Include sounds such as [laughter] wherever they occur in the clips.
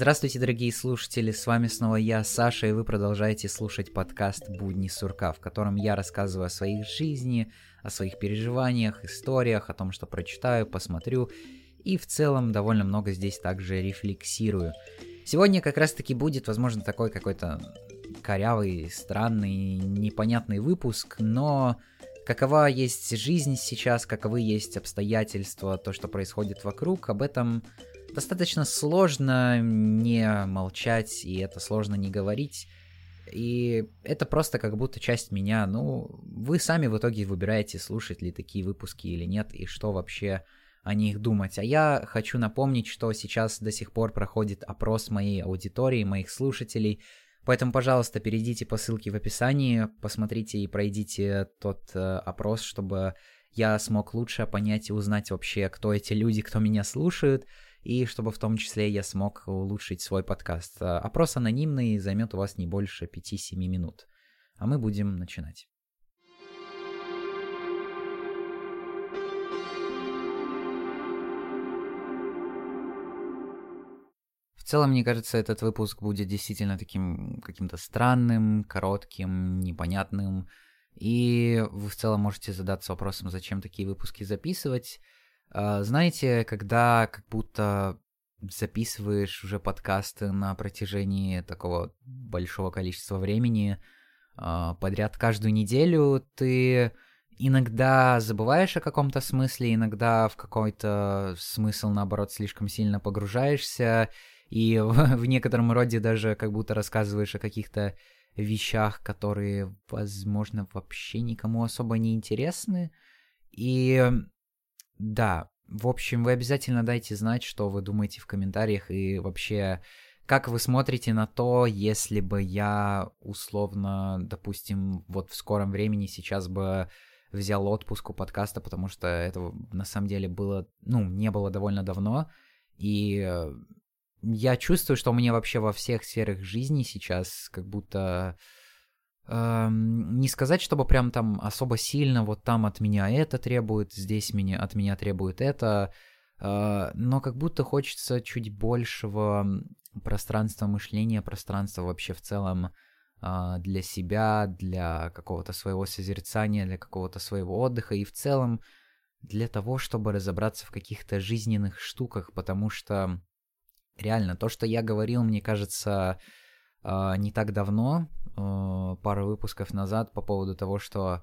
Здравствуйте, дорогие слушатели, с вами снова я, Саша, и вы продолжаете слушать подкаст «Будни сурка», в котором я рассказываю о своей жизни, о своих переживаниях, историях, о том, что прочитаю, посмотрю, и в целом довольно много здесь также рефлексирую. Сегодня как раз-таки будет, возможно, такой какой-то корявый, странный, непонятный выпуск, но какова есть жизнь сейчас, каковы есть обстоятельства, то, что происходит вокруг, об этом достаточно сложно не молчать, и это сложно не говорить. И это просто как будто часть меня. Ну, вы сами в итоге выбираете, слушать ли такие выпуски или нет, и что вообще о них думать. А я хочу напомнить, что сейчас до сих пор проходит опрос моей аудитории, моих слушателей. Поэтому, пожалуйста, перейдите по ссылке в описании, посмотрите и пройдите тот э, опрос, чтобы я смог лучше понять и узнать вообще, кто эти люди, кто меня слушают и чтобы в том числе я смог улучшить свой подкаст. А, опрос анонимный, займет у вас не больше 5-7 минут. А мы будем начинать. В целом, мне кажется, этот выпуск будет действительно таким каким-то странным, коротким, непонятным. И вы в целом можете задаться вопросом, зачем такие выпуски записывать. А, знаете, когда как будто записываешь уже подкасты на протяжении такого большого количества времени а, подряд каждую неделю, ты иногда забываешь о каком-то смысле, иногда в какой-то смысл, наоборот, слишком сильно погружаешься, и [laughs] в, в некотором роде даже как будто рассказываешь о каких-то вещах, которые, возможно, вообще никому особо не интересны. И да, в общем, вы обязательно дайте знать, что вы думаете в комментариях и вообще, как вы смотрите на то, если бы я условно, допустим, вот в скором времени сейчас бы взял отпуск у подкаста, потому что это на самом деле было, ну, не было довольно давно, и э, я чувствую, что меня вообще во всех сферах жизни сейчас как будто не сказать, чтобы прям там особо сильно вот там от меня это требует, здесь меня, от меня требует это, э, но как будто хочется чуть большего пространства мышления, пространства вообще в целом э, для себя, для какого-то своего созерцания, для какого-то своего отдыха и в целом для того, чтобы разобраться в каких-то жизненных штуках, потому что реально то, что я говорил, мне кажется, не так давно, э, пару выпусков назад по поводу того, что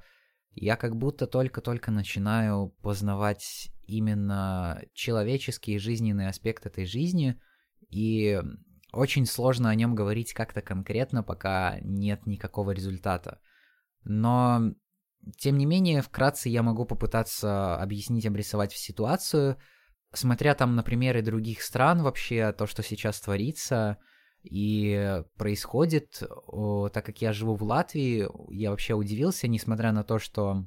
я как будто только-только начинаю познавать именно человеческий жизненный аспект этой жизни, и очень сложно о нем говорить как-то конкретно, пока нет никакого результата. Но, тем не менее, вкратце я могу попытаться объяснить, обрисовать ситуацию, смотря там на примеры других стран вообще, то, что сейчас творится — и происходит, так как я живу в Латвии, я вообще удивился, несмотря на то, что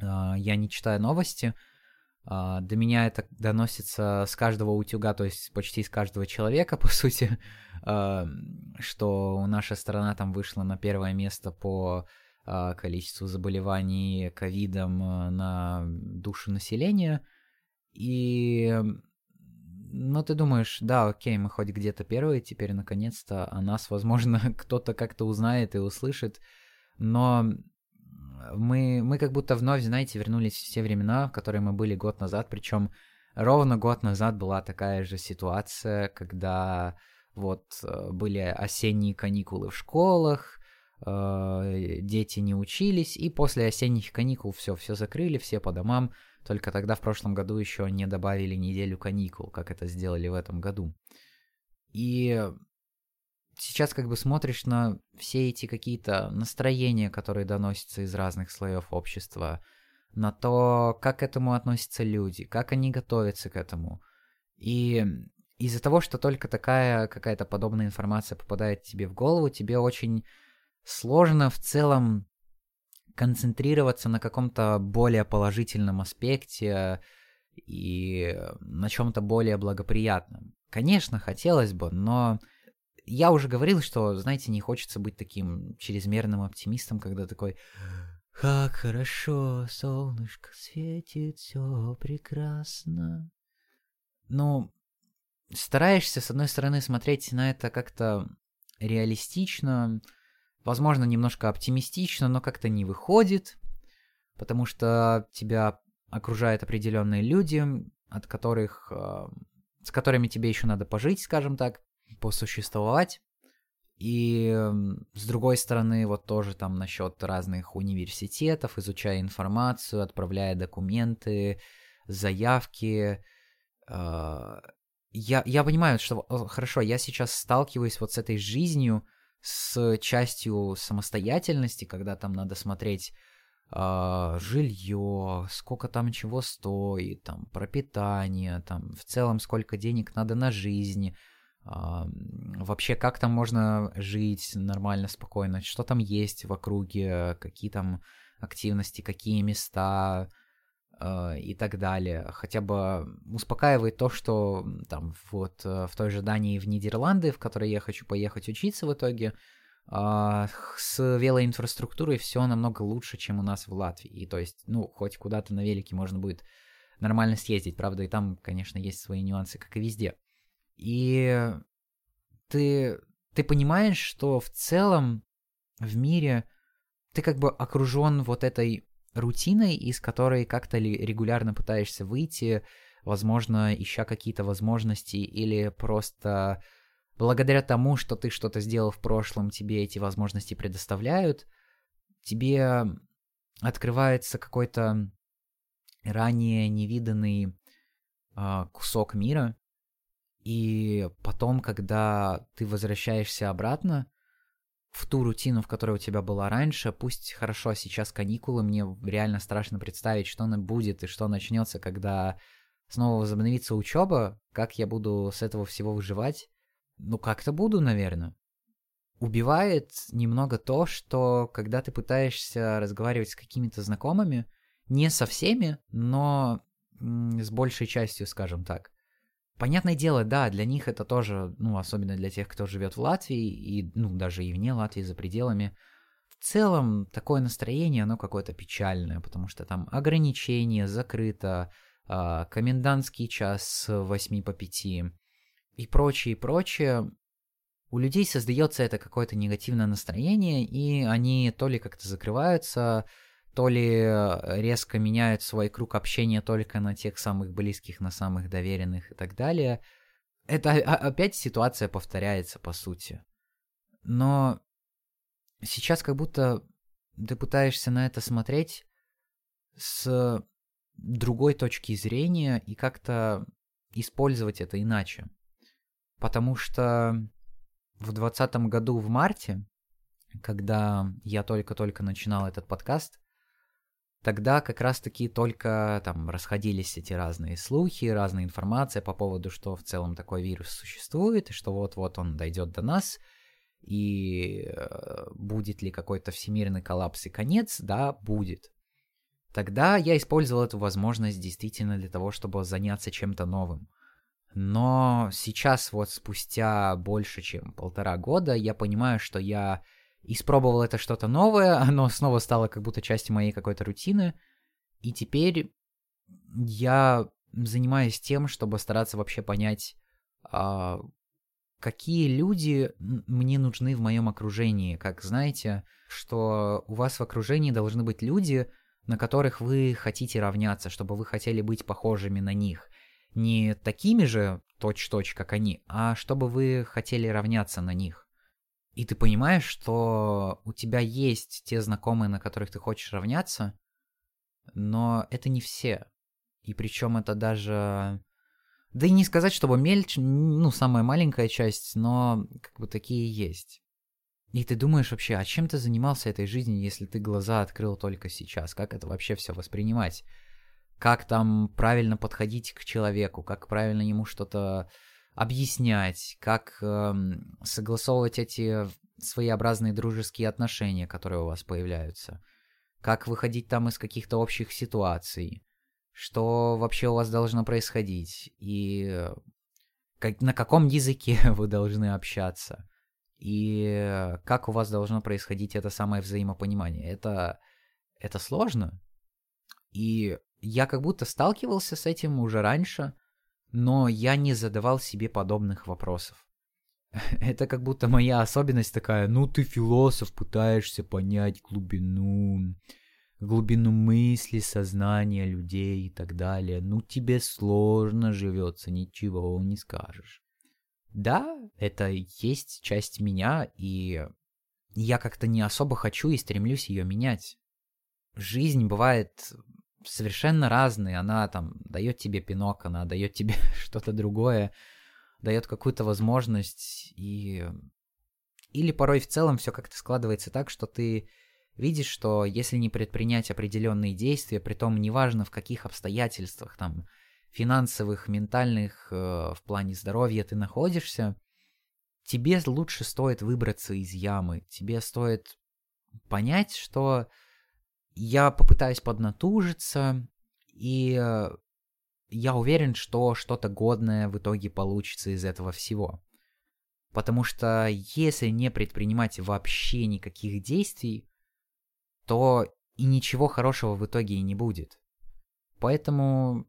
а, я не читаю новости, а, до меня это доносится с каждого утюга, то есть почти с каждого человека, [laughs] по сути, а, что наша страна там вышла на первое место по количеству заболеваний ковидом на душу населения. И ну, ты думаешь, да, окей, мы хоть где-то первые, теперь наконец-то о нас, возможно, [laughs] кто-то как-то узнает и услышит, но мы, мы как будто вновь, знаете, вернулись в те времена, в которые мы были год назад, причем ровно год назад была такая же ситуация, когда вот э, были осенние каникулы в школах, э, дети не учились, и после осенних каникул все, все закрыли, все по домам, только тогда в прошлом году еще не добавили неделю каникул, как это сделали в этом году. И сейчас как бы смотришь на все эти какие-то настроения, которые доносятся из разных слоев общества, на то, как к этому относятся люди, как они готовятся к этому. И из-за того, что только такая какая-то подобная информация попадает тебе в голову, тебе очень сложно в целом концентрироваться на каком-то более положительном аспекте и на чем-то более благоприятном. Конечно, хотелось бы, но я уже говорил, что, знаете, не хочется быть таким чрезмерным оптимистом, когда такой «Как хорошо, солнышко светит, все прекрасно». Ну, стараешься, с одной стороны, смотреть на это как-то реалистично, возможно, немножко оптимистично, но как-то не выходит, потому что тебя окружают определенные люди, от которых, э, с которыми тебе еще надо пожить, скажем так, посуществовать. И с другой стороны, вот тоже там насчет разных университетов, изучая информацию, отправляя документы, заявки. Э, я, я понимаю, что хорошо, я сейчас сталкиваюсь вот с этой жизнью, с частью самостоятельности, когда там надо смотреть э, жилье, сколько там чего стоит, там пропитание, там в целом сколько денег надо на жизнь, э, вообще как там можно жить нормально, спокойно, что там есть в округе, какие там активности, какие места, и так далее. Хотя бы успокаивает то, что там вот э, в той же Дании в Нидерланды, в которой я хочу поехать учиться в итоге, а, с велоинфраструктурой все намного лучше, чем у нас в Латвии. И то есть, ну, хоть куда-то на велике можно будет нормально съездить. Правда, и там, конечно, есть свои нюансы, как и везде. И ты, ты понимаешь, что в целом в мире ты как бы окружен вот этой рутиной, из которой как-то регулярно пытаешься выйти, возможно, ища какие-то возможности или просто благодаря тому, что ты что-то сделал в прошлом, тебе эти возможности предоставляют, тебе открывается какой-то ранее невиданный э, кусок мира, и потом, когда ты возвращаешься обратно, в ту рутину, в которой у тебя была раньше. Пусть хорошо, сейчас каникулы, мне реально страшно представить, что она будет и что начнется, когда снова возобновится учеба, как я буду с этого всего выживать. Ну, как-то буду, наверное. Убивает немного то, что когда ты пытаешься разговаривать с какими-то знакомыми, не со всеми, но с большей частью, скажем так, Понятное дело, да, для них это тоже, ну, особенно для тех, кто живет в Латвии, и, ну, даже и вне Латвии, за пределами, в целом такое настроение, оно какое-то печальное, потому что там ограничения, закрыто, э, комендантский час с 8 по 5 и прочее, и прочее. У людей создается это какое-то негативное настроение, и они то ли как-то закрываются, то ли э, резко меняют свой круг общения только на тех самых близких, на самых доверенных и так далее. Это опять ситуация повторяется, по сути. Но сейчас как будто ты пытаешься на это смотреть с другой точки зрения и как-то использовать это иначе. Потому что в 2020 году в марте, когда я только-только начинал этот подкаст, тогда как раз-таки только там расходились эти разные слухи, разная информация по поводу, что в целом такой вирус существует, и что вот-вот он дойдет до нас, и э, будет ли какой-то всемирный коллапс и конец, да, будет. Тогда я использовал эту возможность действительно для того, чтобы заняться чем-то новым. Но сейчас вот спустя больше чем полтора года я понимаю, что я испробовал это что-то новое, [laughs] оно снова стало как будто частью моей какой-то рутины, и теперь я занимаюсь тем, чтобы стараться вообще понять, а, какие люди мне нужны в моем окружении. Как знаете, что у вас в окружении должны быть люди, на которых вы хотите равняться, чтобы вы хотели быть похожими на них. Не такими же точь-точь, как они, а чтобы вы хотели равняться на них. И ты понимаешь, что у тебя есть те знакомые, на которых ты хочешь равняться, но это не все. И причем это даже... Да и не сказать, чтобы мельче, ну, самая маленькая часть, но как бы такие есть. И ты думаешь вообще, а чем ты занимался этой жизнью, если ты глаза открыл только сейчас? Как это вообще все воспринимать? Как там правильно подходить к человеку? Как правильно ему что-то объяснять, как э, согласовывать эти своеобразные дружеские отношения, которые у вас появляются, как выходить там из каких-то общих ситуаций, что вообще у вас должно происходить, и как, на каком языке [laughs] вы должны общаться, и как у вас должно происходить это самое взаимопонимание. Это, это сложно. И я как будто сталкивался с этим уже раньше – но я не задавал себе подобных вопросов. [laughs] Это как будто моя особенность такая, ну ты философ, пытаешься понять глубину, глубину мысли, сознания людей и так далее. Ну тебе сложно живется, ничего не скажешь. Да, это есть часть меня, и я как-то не особо хочу и стремлюсь ее менять. Жизнь бывает совершенно разной, она там дает тебе пинок, она дает тебе [laughs] что-то другое, дает какую-то возможность, и... Или порой в целом все как-то складывается так, что ты видишь, что если не предпринять определенные действия, при том неважно в каких обстоятельствах, там, финансовых, ментальных, э, в плане здоровья ты находишься, тебе лучше стоит выбраться из ямы. Тебе стоит понять, что я попытаюсь поднатужиться, и э, я уверен, что что-то годное в итоге получится из этого всего. Потому что если не предпринимать вообще никаких действий, то и ничего хорошего в итоге и не будет. Поэтому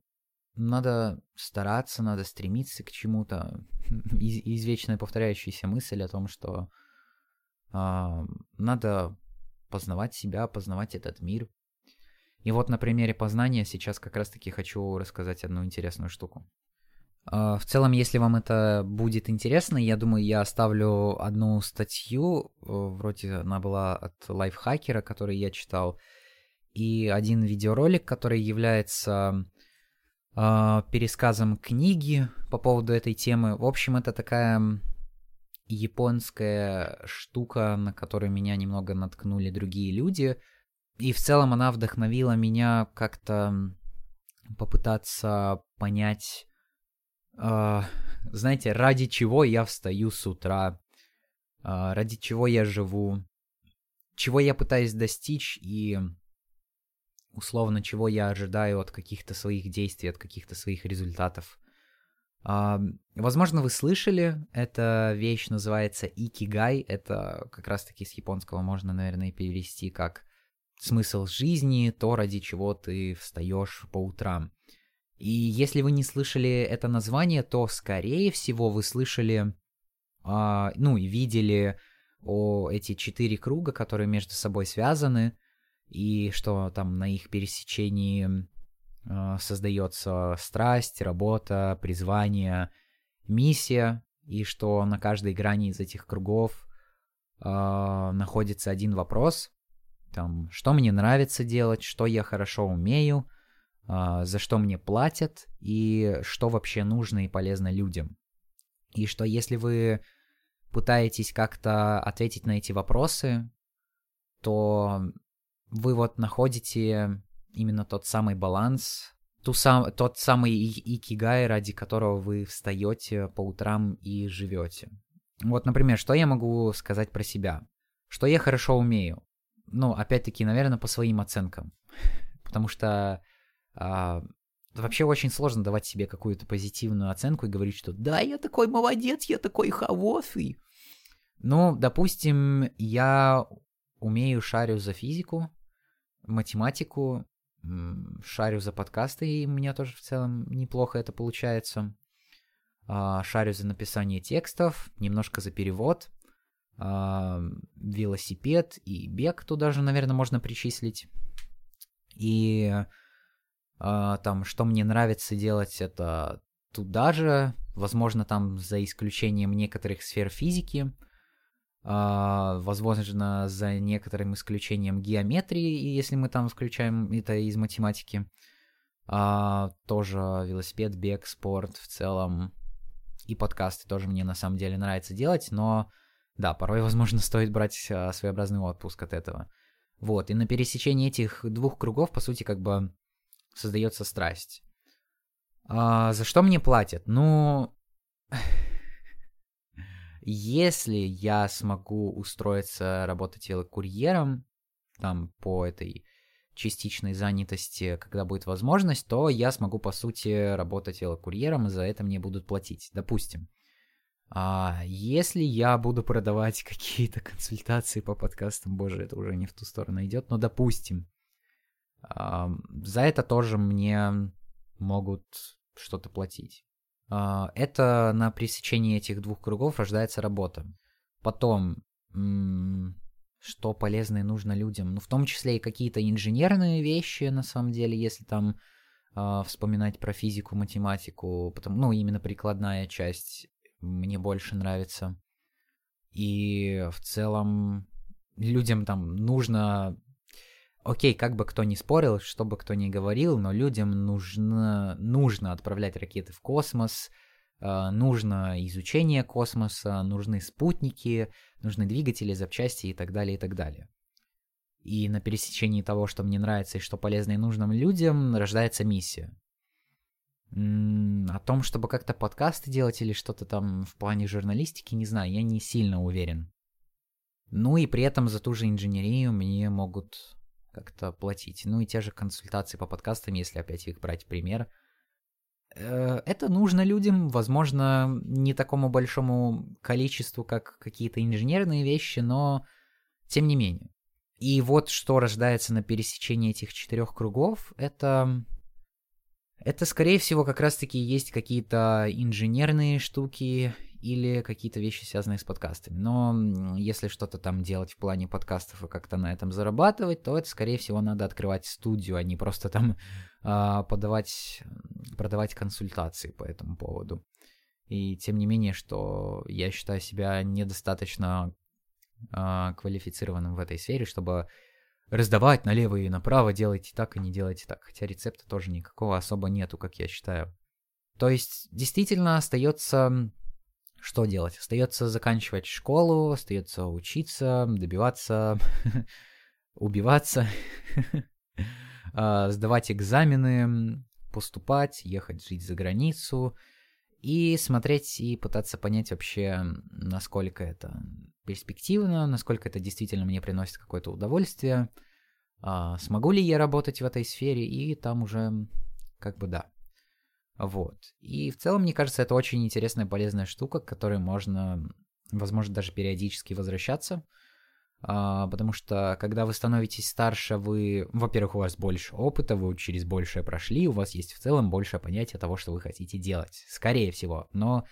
надо стараться, надо стремиться к чему-то. [laughs] Из извечная повторяющаяся мысль о том, что э, надо познавать себя, познавать этот мир. И вот на примере познания сейчас как раз-таки хочу рассказать одну интересную штуку. Э, в целом, если вам это будет интересно, я думаю, я оставлю одну статью, э, вроде она была от лайфхакера, который я читал, и один видеоролик, который является э, пересказом книги по поводу этой темы. В общем, это такая японская штука, на которую меня немного наткнули другие люди. И в целом она вдохновила меня как-то попытаться понять, э, знаете, ради чего я встаю с утра, э, ради чего я живу, чего я пытаюсь достичь и условно, чего я ожидаю от каких-то своих действий, от каких-то своих результатов. Возможно, вы слышали, эта вещь называется икигай, это как раз-таки с японского можно, наверное, перевести как смысл жизни, то, ради чего ты встаешь по утрам. И если вы не слышали это название, то, скорее всего, вы слышали, а, ну и видели о эти четыре круга, которые между собой связаны, и что там на их пересечении создается страсть, работа, призвание, миссия, и что на каждой грани из этих кругов э, находится один вопрос, там, что мне нравится делать, что я хорошо умею, э, за что мне платят и что вообще нужно и полезно людям. И что если вы пытаетесь как-то ответить на эти вопросы, то вы вот находите именно тот самый баланс, ту сам, тот самый икигай, ради которого вы встаете по утрам и живете. Вот, например, что я могу сказать про себя? Что я хорошо умею? Ну, опять-таки, наверное, по своим оценкам. Потому что а, вообще очень сложно давать себе какую-то позитивную оценку и говорить, что да, я такой молодец, я такой хороший. Ну, допустим, я умею шарю за физику, математику, шарю за подкасты, и у меня тоже в целом неплохо это получается. А, шарю за написание текстов, немножко за перевод, а, велосипед и бег туда же, наверное, можно причислить. И а, там, что мне нравится делать, это туда же, возможно, там за исключением некоторых сфер физики – возможно, за некоторым исключением геометрии, если мы там включаем это из математики. Uh, тоже велосипед, бег, спорт в целом. И подкасты тоже мне на самом деле нравится делать, но да, порой, [laughs] возможно, стоит брать uh, своеобразный отпуск от этого. Вот, и на пересечении этих двух кругов, по сути, как бы создается страсть. За что мне платят? Ну, если я смогу устроиться работать курьером, там, по этой частичной занятости, когда будет возможность, то я смогу, по сути, работать курьером, и за это мне будут платить, допустим. А если я буду продавать [laughs] какие-то консультации по подкастам, боже, это уже не в ту сторону идет, но допустим, а, за это тоже мне могут что-то платить. А, это на пресечении этих двух кругов рождается работа. Потом, что полезное нужно людям, ну, в том числе и какие-то инженерные вещи, на самом деле, если там э, вспоминать про физику, математику, потому, ну, именно прикладная часть мне больше нравится. И в целом людям там нужно окей, как бы кто ни спорил, что бы кто ни говорил, но людям нужно, нужно отправлять ракеты в космос, э, нужно изучение космоса, нужны спутники, нужны двигатели, запчасти и так далее, и так далее. И на пересечении того, что мне нравится и что полезно и нужным людям, рождается миссия. О том, чтобы как-то подкасты делать или что-то там в плане журналистики, не знаю, я не сильно уверен. Ну и при этом за ту же инженерию мне могут как-то платить. Ну и те же консультации по подкастам, если опять их брать пример. Э, это нужно людям, возможно, не такому большому количеству, как какие-то инженерные вещи, но тем не менее. И вот что рождается на пересечении этих четырех кругов, это... Это, скорее всего, как раз-таки есть какие-то инженерные штуки или какие-то вещи, связанные с подкастами. Но если что-то там делать в плане подкастов и как-то на этом зарабатывать, то это, скорее всего, надо открывать студию, а не просто там э, [laughs] подавать, продавать консультации по этому поводу. И тем не менее, что я считаю себя недостаточно э, квалифицированным в этой сфере, чтобы раздавать налево и направо, делайте так и не делайте так. Хотя рецепта тоже никакого особо нету, как я считаю. То есть, действительно остается что делать? Остается заканчивать школу, остается учиться, добиваться, [laughs] убиваться, [laughs] а, сдавать экзамены, поступать, ехать жить за границу и смотреть и пытаться понять вообще, насколько это перспективно, насколько это действительно мне приносит какое-то удовольствие, а, смогу ли я работать в этой сфере, и там уже как бы да. Вот. И в целом, мне кажется, это очень интересная полезная штука, к которой можно, возможно, даже периодически возвращаться. А, потому что, когда вы становитесь старше, вы, во-первых, у вас больше опыта, вы через большее прошли, у вас есть в целом большее понятие того, что вы хотите делать. Скорее всего. Но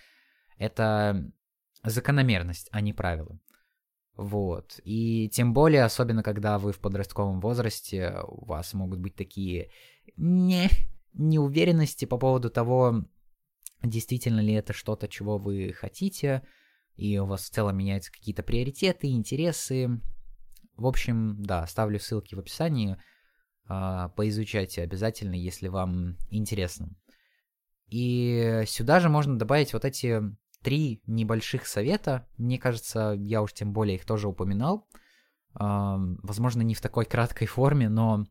это закономерность, а не правило. Вот. И тем более, особенно когда вы в подростковом возрасте, у вас могут быть такие не неуверенности по поводу того, действительно ли это что-то, чего вы хотите, и у вас в целом меняются какие-то приоритеты, интересы. В общем, да, оставлю ссылки в описании. А, поизучайте обязательно, если вам интересно. И сюда же можно добавить вот эти три небольших совета. Мне кажется, я уж тем более их тоже упоминал. Возможно, не в такой краткой форме, но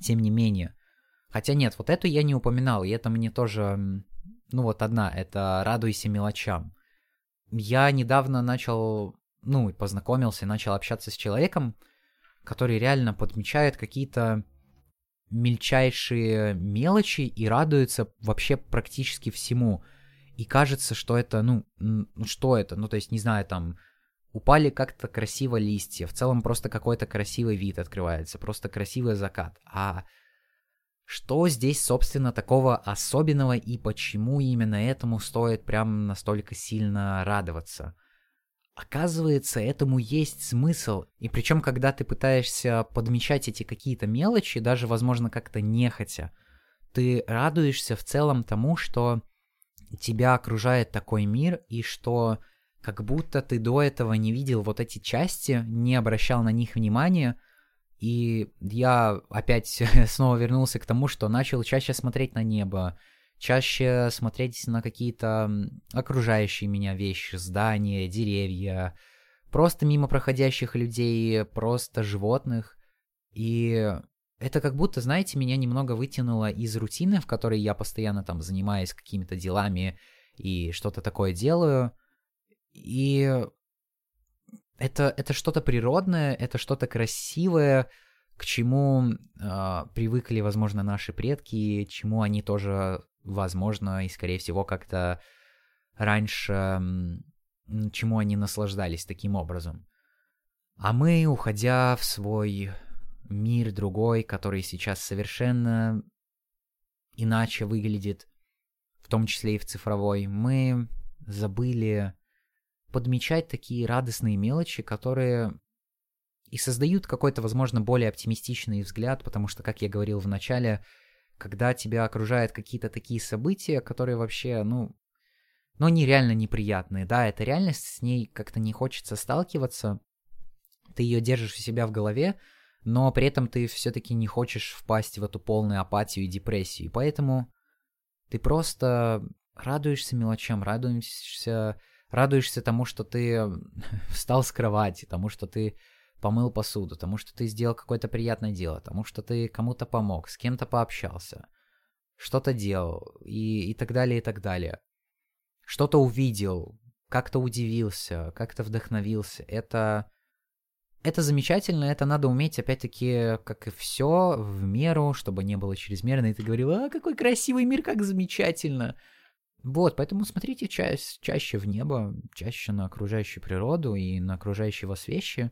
тем не менее. Хотя нет, вот эту я не упоминал, и это мне тоже... Ну вот одна, это «Радуйся мелочам». Я недавно начал, ну, познакомился, начал общаться с человеком, который реально подмечает какие-то мельчайшие мелочи и радуется вообще практически всему. И кажется, что это, ну, ну что это? Ну, то есть, не знаю, там, упали как-то красиво листья, в целом просто какой-то красивый вид открывается, просто красивый закат. А что здесь, собственно, такого особенного и почему именно этому стоит прям настолько сильно радоваться? Оказывается, этому есть смысл. И причем, когда ты пытаешься подмечать эти какие-то мелочи, даже, возможно, как-то нехотя, ты радуешься в целом тому, что тебя окружает такой мир, и что как будто ты до этого не видел вот эти части, не обращал на них внимания, и я опять [laughs] снова вернулся к тому, что начал чаще смотреть на небо, чаще смотреть на какие-то окружающие меня вещи, здания, деревья, просто мимо проходящих людей, просто животных. И это как будто, знаете, меня немного вытянуло из рутины, в которой я постоянно там занимаюсь какими-то делами и что-то такое делаю. И это, это что-то природное, это что-то красивое, к чему э, привыкли, возможно, наши предки, чему они тоже, возможно, и, скорее всего, как-то раньше, чему они наслаждались таким образом. А мы, уходя в свой мир другой, который сейчас совершенно иначе выглядит, том числе и в цифровой, мы забыли подмечать такие радостные мелочи, которые и создают какой-то, возможно, более оптимистичный взгляд, потому что, как я говорил в начале, когда тебя окружают какие-то такие события, которые вообще, ну, ну, они реально неприятные, да, это реальность, с ней как-то не хочется сталкиваться, ты ее держишь у себя в голове, но при этом ты все-таки не хочешь впасть в эту полную апатию и депрессию, и поэтому ты просто радуешься мелочам, радуешься, радуешься тому, что ты [laughs] встал с кровати, тому, что ты помыл посуду, тому, что ты сделал какое-то приятное дело, тому, что ты кому-то помог, с кем-то пообщался, что-то делал и, и так далее, и так далее. Что-то увидел, как-то удивился, как-то вдохновился. Это, это замечательно, это надо уметь, опять-таки, как и все, в меру, чтобы не было чрезмерно, и ты говорил, а, какой красивый мир, как замечательно. Вот, поэтому смотрите ча- чаще в небо, чаще на окружающую природу и на окружающие вас вещи.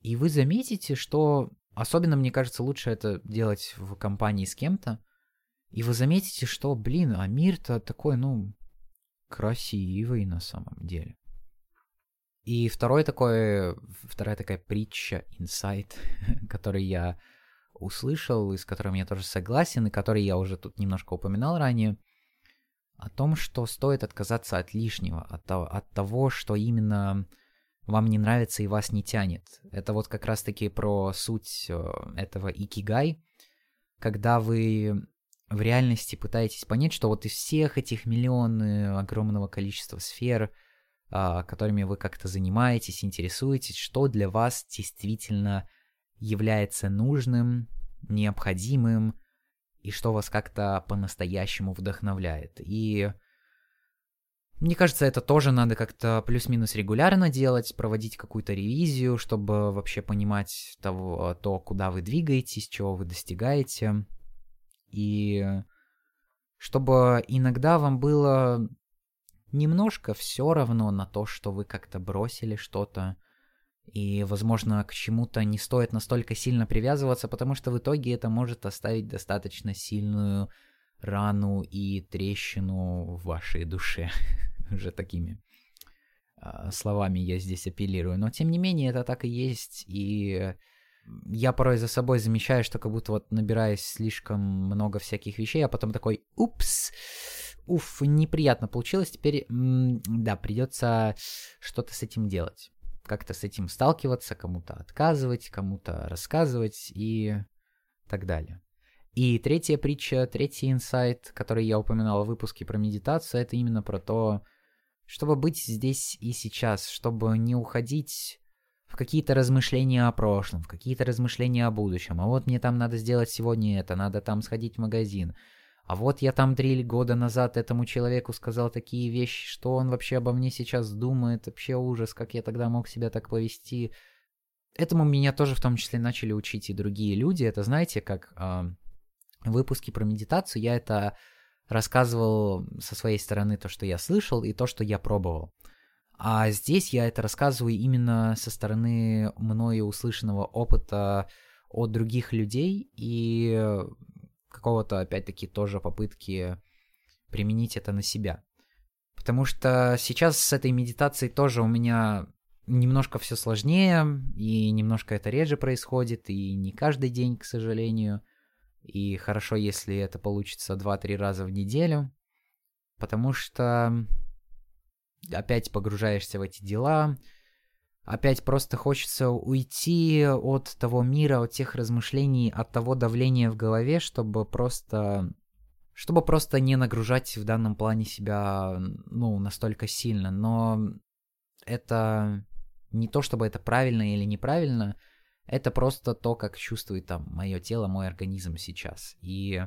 И вы заметите, что особенно, мне кажется, лучше это делать в компании с кем-то. И вы заметите, что, блин, а мир-то такой, ну, красивый на самом деле. И второй такой, вторая такая притча, инсайт, [laughs] который я услышал, и с которым я тоже согласен, и который я уже тут немножко упоминал ранее, о том, что стоит отказаться от лишнего, от того, от того что именно вам не нравится и вас не тянет. Это вот как раз-таки про суть э, этого икигай, когда вы в реальности пытаетесь понять, что вот из всех этих миллионов огромного количества сфер, а, которыми вы как-то занимаетесь, интересуетесь, что для вас действительно является нужным, необходимым, и что вас как-то по-настоящему вдохновляет. И мне кажется, это тоже надо как-то плюс-минус регулярно делать, проводить какую-то ревизию, чтобы вообще понимать того, то, куда вы двигаетесь, чего вы достигаете. И чтобы иногда вам было немножко все равно на то, что вы как-то бросили что-то, и, возможно, к чему-то не стоит настолько сильно привязываться, потому что в итоге это может оставить достаточно сильную рану и трещину в вашей душе. [laughs] Уже такими э, словами я здесь апеллирую. Но, тем не менее, это так и есть. И я порой за собой замечаю, что как будто вот набираюсь слишком много всяких вещей, а потом такой, упс, уф, неприятно получилось, теперь, да, придется что-то с этим делать. Как-то с этим сталкиваться, кому-то отказывать, кому-то рассказывать и так далее. И третья притча, третий инсайт, который я упоминал в выпуске про медитацию, это именно про то, чтобы быть здесь и сейчас, чтобы не уходить в какие-то размышления о прошлом, в какие-то размышления о будущем. А вот мне там надо сделать сегодня это, надо там сходить в магазин. А вот я там три года назад этому человеку сказал такие вещи, что он вообще обо мне сейчас думает, вообще ужас, как я тогда мог себя так повести. Этому меня тоже в том числе начали учить и другие люди. Это знаете, как э, выпуске про медитацию я это рассказывал со своей стороны то, что я слышал, и то, что я пробовал. А здесь я это рассказываю именно со стороны мною услышанного опыта от других людей и какого-то, опять-таки, тоже попытки применить это на себя. Потому что сейчас с этой медитацией тоже у меня немножко все сложнее, и немножко это реже происходит, и не каждый день, к сожалению. И хорошо, если это получится 2-3 раза в неделю, потому что опять погружаешься в эти дела, опять просто хочется уйти от того мира, от тех размышлений, от того давления в голове, чтобы просто чтобы просто не нагружать в данном плане себя, ну, настолько сильно. Но это не то, чтобы это правильно или неправильно, это просто то, как чувствует там мое тело, мой организм сейчас. И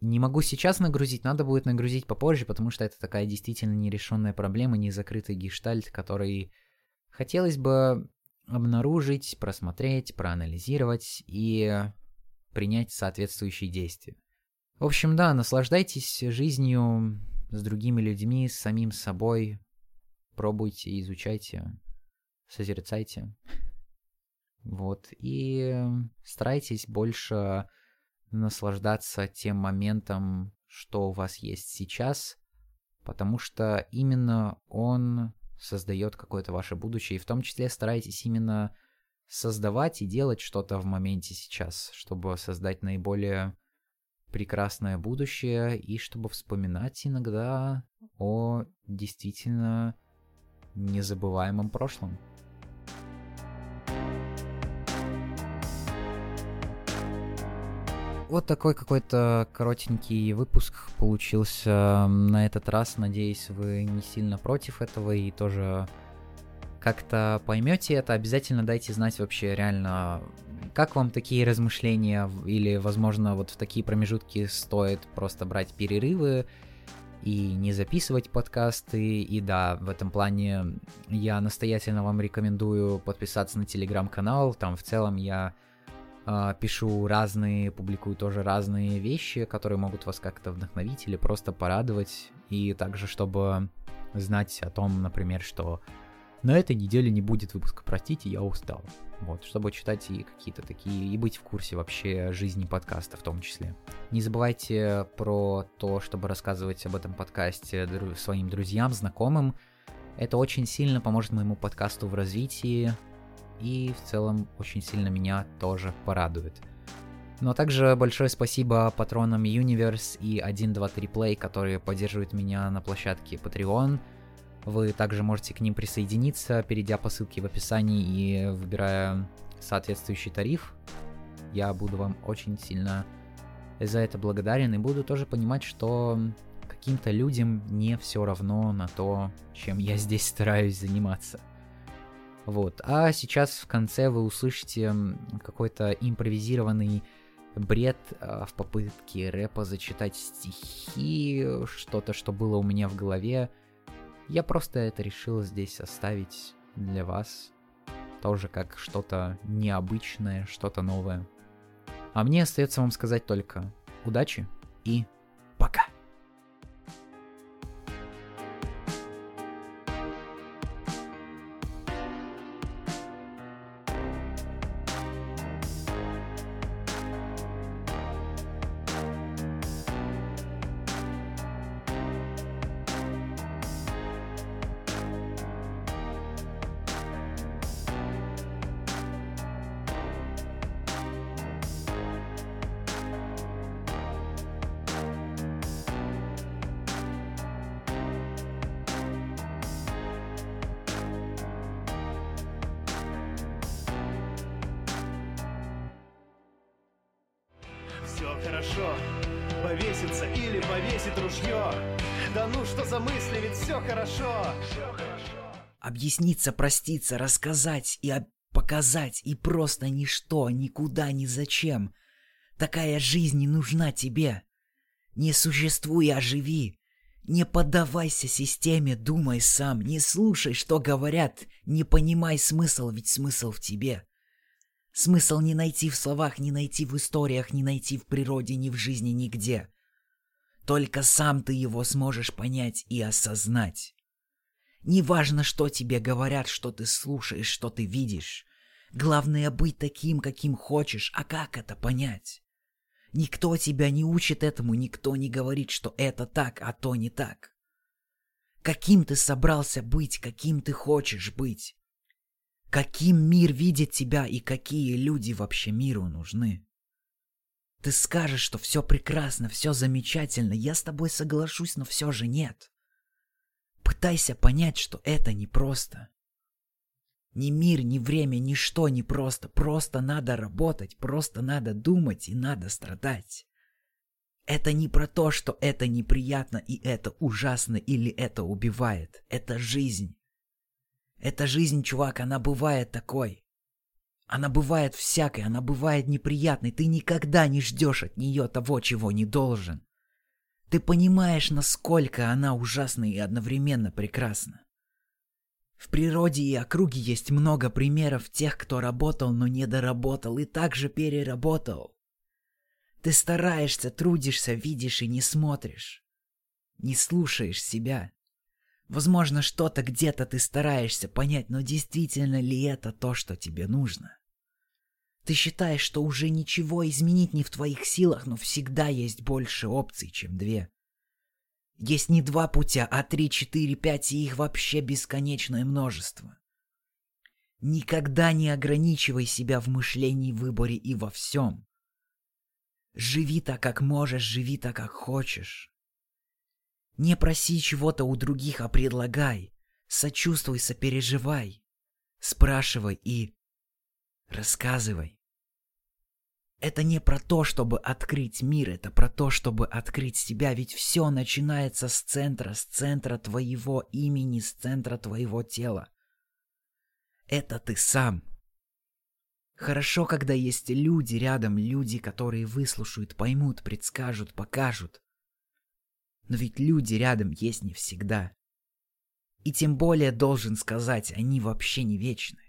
не могу сейчас нагрузить, надо будет нагрузить попозже, потому что это такая действительно нерешенная проблема, незакрытый гештальт, который хотелось бы обнаружить, просмотреть, проанализировать и принять соответствующие действия. В общем, да, наслаждайтесь жизнью с другими людьми, с самим собой. Пробуйте, изучайте, созерцайте. Вот. И старайтесь больше наслаждаться тем моментом, что у вас есть сейчас, потому что именно он создает какое-то ваше будущее, и в том числе старайтесь именно создавать и делать что-то в моменте сейчас, чтобы создать наиболее прекрасное будущее и чтобы вспоминать иногда о действительно незабываемом прошлом. Вот такой какой-то коротенький выпуск получился на этот раз. Надеюсь, вы не сильно против этого и тоже как-то поймете это. Обязательно дайте знать вообще реально, как вам такие размышления или, возможно, вот в такие промежутки стоит просто брать перерывы и не записывать подкасты. И да, в этом плане я настоятельно вам рекомендую подписаться на телеграм-канал. Там в целом я пишу разные, публикую тоже разные вещи, которые могут вас как-то вдохновить или просто порадовать. И также, чтобы знать о том, например, что на этой неделе не будет выпуска, простите, я устал. Вот, чтобы читать и какие-то такие, и быть в курсе вообще жизни подкаста в том числе. Не забывайте про то, чтобы рассказывать об этом подкасте своим друзьям, знакомым. Это очень сильно поможет моему подкасту в развитии, и в целом очень сильно меня тоже порадует. Но также большое спасибо патронам Universe и 123 Play, которые поддерживают меня на площадке Patreon. Вы также можете к ним присоединиться, перейдя по ссылке в описании и выбирая соответствующий тариф. Я буду вам очень сильно за это благодарен и буду тоже понимать, что каким-то людям не все равно на то, чем я здесь стараюсь заниматься. Вот. А сейчас в конце вы услышите какой-то импровизированный бред э, в попытке рэпа зачитать стихи, что-то, что было у меня в голове. Я просто это решил здесь оставить для вас. Тоже как что-то необычное, что-то новое. А мне остается вам сказать только удачи и Хорошо, повесится или повесит ружье. Да ну что за мысли, ведь. Все хорошо. Объясниться, проститься, рассказать и об- показать, и просто ничто, никуда, ни зачем. Такая жизнь не нужна тебе. Не существуй, а живи. Не поддавайся системе, думай сам, не слушай, что говорят, не понимай смысл, ведь смысл в тебе. Смысл не найти в словах, не найти в историях, не найти в природе, ни в жизни, нигде. Только сам ты его сможешь понять и осознать. Неважно, что тебе говорят, что ты слушаешь, что ты видишь. Главное быть таким, каким хочешь, а как это понять? Никто тебя не учит этому, никто не говорит, что это так, а то не так. Каким ты собрался быть, каким ты хочешь быть? Каким мир видит тебя и какие люди вообще миру нужны? Ты скажешь, что все прекрасно, все замечательно, я с тобой соглашусь, но все же нет. Пытайся понять, что это непросто. Ни мир, ни время, ничто не просто. Просто надо работать, просто надо думать и надо страдать. Это не про то, что это неприятно и это ужасно или это убивает. Это жизнь. Эта жизнь, чувак, она бывает такой. Она бывает всякой, она бывает неприятной. Ты никогда не ждешь от нее того, чего не должен. Ты понимаешь, насколько она ужасна и одновременно прекрасна. В природе и округе есть много примеров тех, кто работал, но не доработал и также переработал. Ты стараешься, трудишься, видишь и не смотришь. Не слушаешь себя. Возможно, что-то где-то ты стараешься понять, но действительно ли это то, что тебе нужно? Ты считаешь, что уже ничего изменить не в твоих силах, но всегда есть больше опций, чем две. Есть не два путя, а три, четыре, пять, и их вообще бесконечное множество. Никогда не ограничивай себя в мышлении, выборе и во всем. Живи так, как можешь, живи так, как хочешь. Не проси чего-то у других, а предлагай. Сочувствуй, сопереживай. Спрашивай и рассказывай. Это не про то, чтобы открыть мир, это про то, чтобы открыть себя, ведь все начинается с центра, с центра твоего имени, с центра твоего тела. Это ты сам. Хорошо, когда есть люди рядом, люди, которые выслушают, поймут, предскажут, покажут. Но ведь люди рядом есть не всегда. И тем более должен сказать, они вообще не вечны.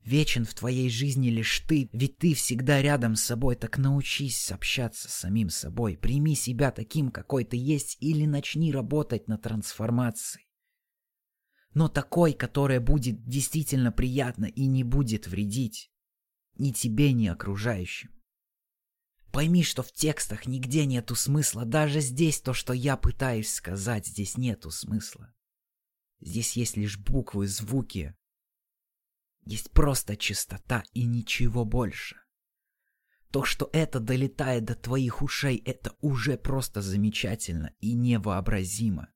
Вечен в твоей жизни лишь ты, ведь ты всегда рядом с собой, так научись общаться с самим собой, прими себя таким, какой ты есть, или начни работать на трансформации. Но такой, которая будет действительно приятна и не будет вредить ни тебе, ни окружающим. Пойми, что в текстах нигде нету смысла, даже здесь то, что я пытаюсь сказать, здесь нету смысла. Здесь есть лишь буквы, звуки, есть просто чистота и ничего больше. То, что это долетает до твоих ушей, это уже просто замечательно и невообразимо.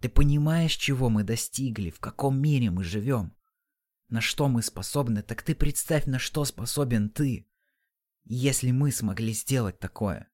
Ты понимаешь, чего мы достигли, в каком мире мы живем? На что мы способны, так ты представь, на что способен ты, если мы смогли сделать такое.